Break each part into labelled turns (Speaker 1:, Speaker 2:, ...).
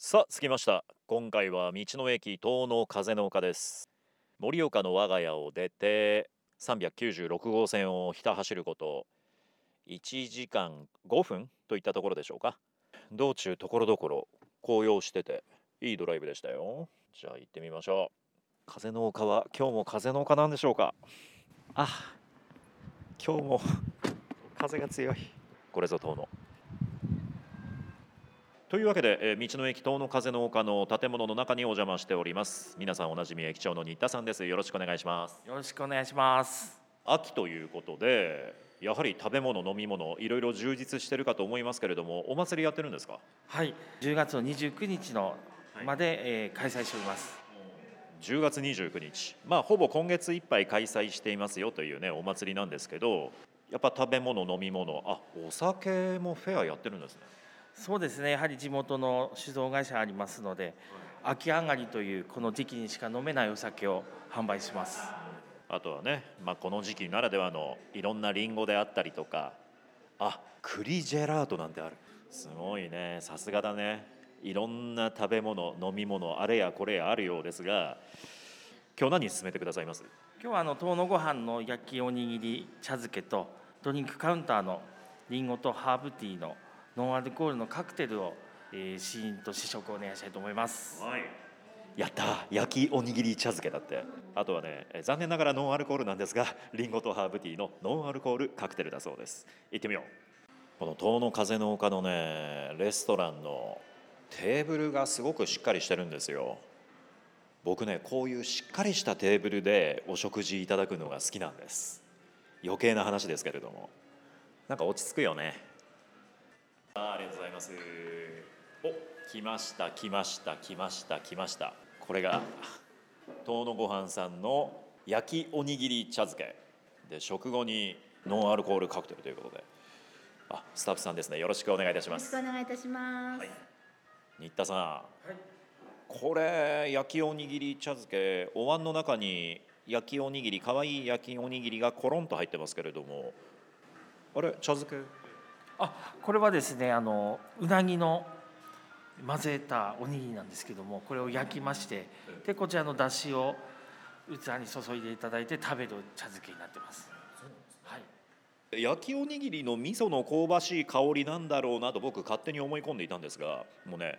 Speaker 1: さあ着きました。今回は道の駅東の風の丘です。盛岡の我が家を出て396号線をひた走ること1時間5分といったところでしょうか。道中ところどころ紅葉してていいドライブでしたよ。じゃあ行ってみましょう。風の丘は今日も風の丘なんでしょうか。あ今日も風が強い。これぞ東のというわけで、えー道の駅東の風の丘の建物の中にお邪魔しております。皆さんおなじみ駅長の新田さんです。よろしくお願いします。
Speaker 2: よろしくお願いします。
Speaker 1: 秋ということでやはり食べ物飲み物いろいろ充実してるかと思いますけれどもお祭りやってるんですか？
Speaker 2: はい、10月の29日のまで、えー開催しております。
Speaker 1: 10月29日。まあほぼ今月いっぱい開催していますよというねお祭りなんですけどやっぱ食べ物飲み物あお酒もフェアやってるんですね
Speaker 2: そうですね、やはり地元の酒造会社ありますので、秋上がりというこの時期にしか飲めないお酒を販売します。
Speaker 1: あとはね、まあ、この時期ならではのいろんなリンゴであったりとかあ栗ジェラートなんてある。すごいね。さすがだね。いろんな食べ物飲み物あれやこれやあるようですが今日何進めてくださいます？
Speaker 2: 今日はあの遠野ご飯の焼きおにぎり茶漬けとドリンクカウンターのリンゴとハーブティーのノンアルコールのカクテルを、えー、試飲と試食をお願いしたいと思います。
Speaker 1: はい。やった。焼きおにぎり茶漬けだって。あとはねえ残念ながらノンアルコールなんですがリンゴとハーブティーのノンアルコールカクテルだそうです。行ってみよう。この遠野風の丘のねレストランのテーブルがすごくしっかりしてるんですよ。僕ねこういうしっかりしたテーブルでお食事いただくのが好きなんです。余計な話ですけれども。なんか落ち着くよねあありがとうございます。お来ました来ました来ました来ました。これが遠野ごはんさんの焼きおにぎり茶漬け。で食後にノンアルコールカクテルということで。あスタッフさんですね。よろしくお願いいたし
Speaker 3: よろし
Speaker 1: ます
Speaker 3: くお願いいたします。
Speaker 1: 新田さん。
Speaker 2: はい。
Speaker 1: これ焼きおにぎり茶漬け。お椀の中に焼きおにぎり可愛い焼きおにぎりがコロンと入ってますけれども。あれ茶漬け？
Speaker 2: あこれはですねあのうなぎの混ぜたおにぎりなんですけどもこれを焼きましてでこちらのだしを器に注いでいただいて食べる茶漬けになってます。はい、
Speaker 1: 焼きおにぎりの味噌の香ばしい香りなんだろうなと僕勝手に思い込んでいたんですがもうね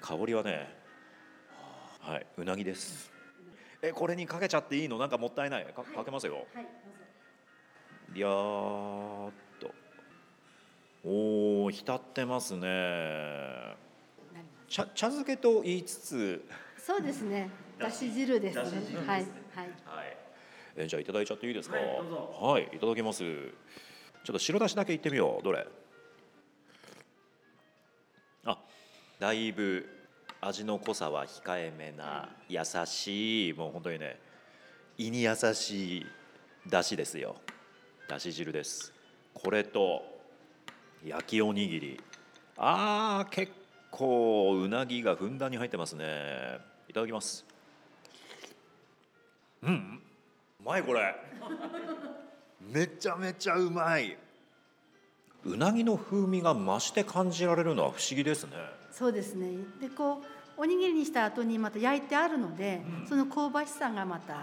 Speaker 1: 香りはねはいうなぎです。えこれにかけちゃっていいの？なんかもったいない。かかけますよ。
Speaker 3: はい、どうぞ。
Speaker 1: りゃー。っとおお浸ってますね。茶茶漬けと言いつつ。
Speaker 3: すそうですね。だし汁ですね。はい、はい。
Speaker 1: はい。えじゃあいただいちゃっていいですか？
Speaker 2: はいどうぞ。
Speaker 1: はいいただきます。ちょっと白だしだけいってみよう。どれ？あだいぶ味の濃さは控えめな優しいもう本当にね胃に優しいだしですよ。だし汁です。これと焼きおにぎり。あー結構うなぎがふんだんに入ってますね。いただきます。うん。うまいこれ。めちゃめちゃうまい。うなぎの風味が増して感じられるのは不思議ですね。
Speaker 3: そうですね。で、こうおにぎりにした後にまた焼いてあるので、その香ばしさがまた。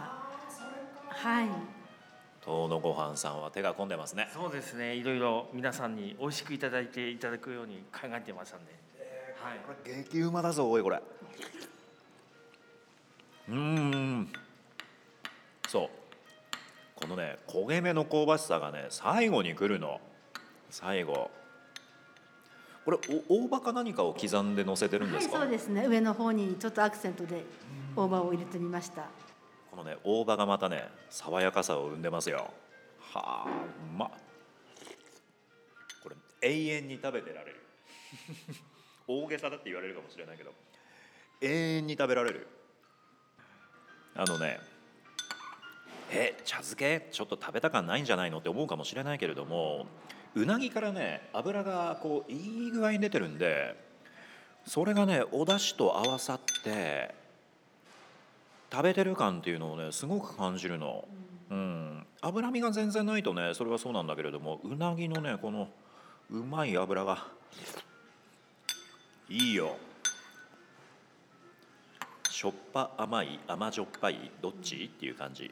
Speaker 3: はい。
Speaker 1: 遠野ごはんさんは手が込んでますね。
Speaker 2: そうですね。いろいろ皆さんに美味しくいただいていただくように考えてましたんで、はい、
Speaker 1: これ激うまだぞおいこれ。うーん。そう。このね焦げ目の香ばしさがね最後に来るの。最後。これお大葉か何かを刻んで乗せてるん
Speaker 3: はい、
Speaker 1: ですか、
Speaker 3: そうですね。上の方にちょっとアクセントで大葉を入れてみました。
Speaker 1: このね大葉がまたね爽やかさを生んでますよ。はあうまっ。これ永遠に食べてられる。大げさだって言われるかもしれないけど永遠に食べられる。あのねえ茶漬け？ちょっと食べた感ないんじゃないの？って思うかもしれないけれどもうなぎからね油がこういい具合に出てるんでそれがねお出汁と合わさって食べてる感っていうのをねすごく感じるの、うん、脂身が全然ないとねそれはそうなんだけれどもうなぎのねこのうまい油がいいよ。しょっぱ甘い甘じょっぱいどっち？っていう感じ。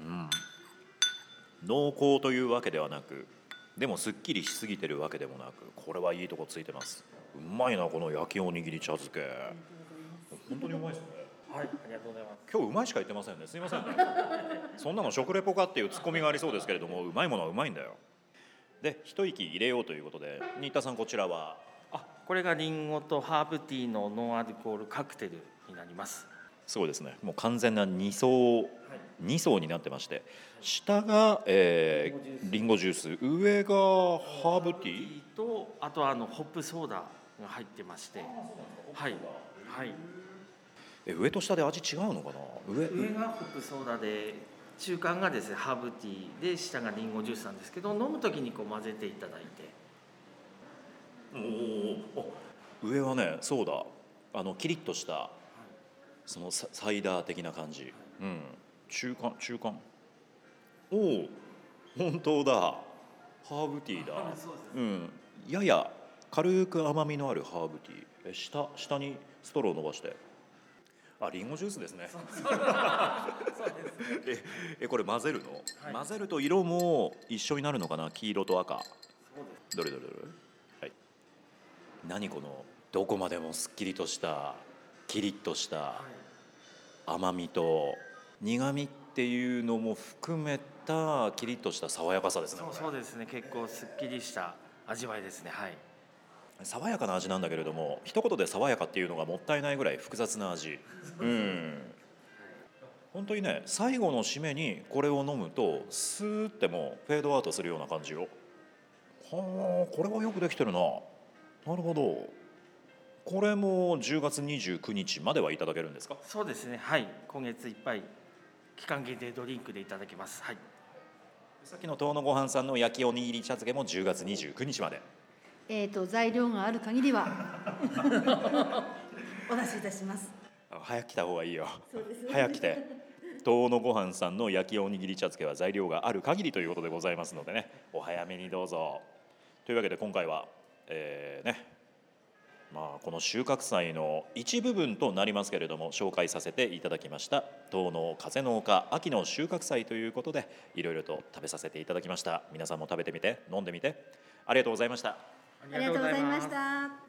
Speaker 1: うん。濃厚というわけではなくでもすっきりしすぎてるわけでもなくこれはいいとこついてます。うまいなこの焼きおにぎり茶漬け。本当にうまいですね
Speaker 2: はい、ありがとうございます。
Speaker 1: 今日うまいしか言ってませんね。すいませんね。そんなの食レポかっていうツッコミがありそうですけれどもうまいものはうまいんだよ。で一息入れようということで新田さんこちらは。
Speaker 2: あ、これがリンゴとハーブティーのノンアルコールカクテルになります。
Speaker 1: すごいですね。もう完全な2層2層になってまして下が、えー、リンゴジュース。上がハーブティー？
Speaker 2: とあとはあのホップソーダが入ってまして、はい。はい。
Speaker 1: え上と下で味違うのかな？上？
Speaker 2: 上がホップソーダで中間がですねハーブティーで下がリンゴジュースなんですけど飲む時にこう混ぜていただいて。
Speaker 1: おーお上はねそうだ。あのキリッとしたそのササイダー的な感じ、うん、中間中間。おお本当だ。ハーブティーだ、
Speaker 2: そうです
Speaker 1: うん、やや軽く甘みのあるハーブティー。え下下にストロー伸ばしてあリンゴジュースですねええこれ混ぜるの、
Speaker 2: はい
Speaker 1: 混ぜると色も一緒になるのかな？黄色と赤。どれどれどれ？はい何このどこまでもすっきりとしたキリッとした
Speaker 2: はい。
Speaker 1: 甘みと苦みっていうのも含めたキリッとした爽やかさですね
Speaker 2: そうですね。結構すっきりした味わいですね。はい。
Speaker 1: 爽やかな味なんだけれども一言で爽やかっていうのがもったいないぐらい複雑な味うん本当にね最後の締めにこれを飲むとスーってもうフェードアウトするような感じよはあこれはよくできてるななるほどこれも10月29日まではいただけるんですか？
Speaker 2: そうですね。はい。今月いっぱい期間限定ドリンクでいただけます。はい。
Speaker 1: さっきの遠野ごはんさんの焼きおにぎり茶漬けも10月29日まで
Speaker 3: えー、と材料がある限りは お出しいたします。
Speaker 1: あ早く来た方がいいよ。早く来て。遠野ごはんさんの焼きおにぎり茶漬けは材料がある限りということでございますのでね。お早めにどうぞ。というわけで今回は、えーね。まあ、この収穫祭の一部分となりますけれども紹介させていただきました。遠野風農家秋の収穫祭ということでいろいろと食べさせていただきました。皆さんも食べてみて飲んでみて。ありがとうございました
Speaker 3: ありがとうございました。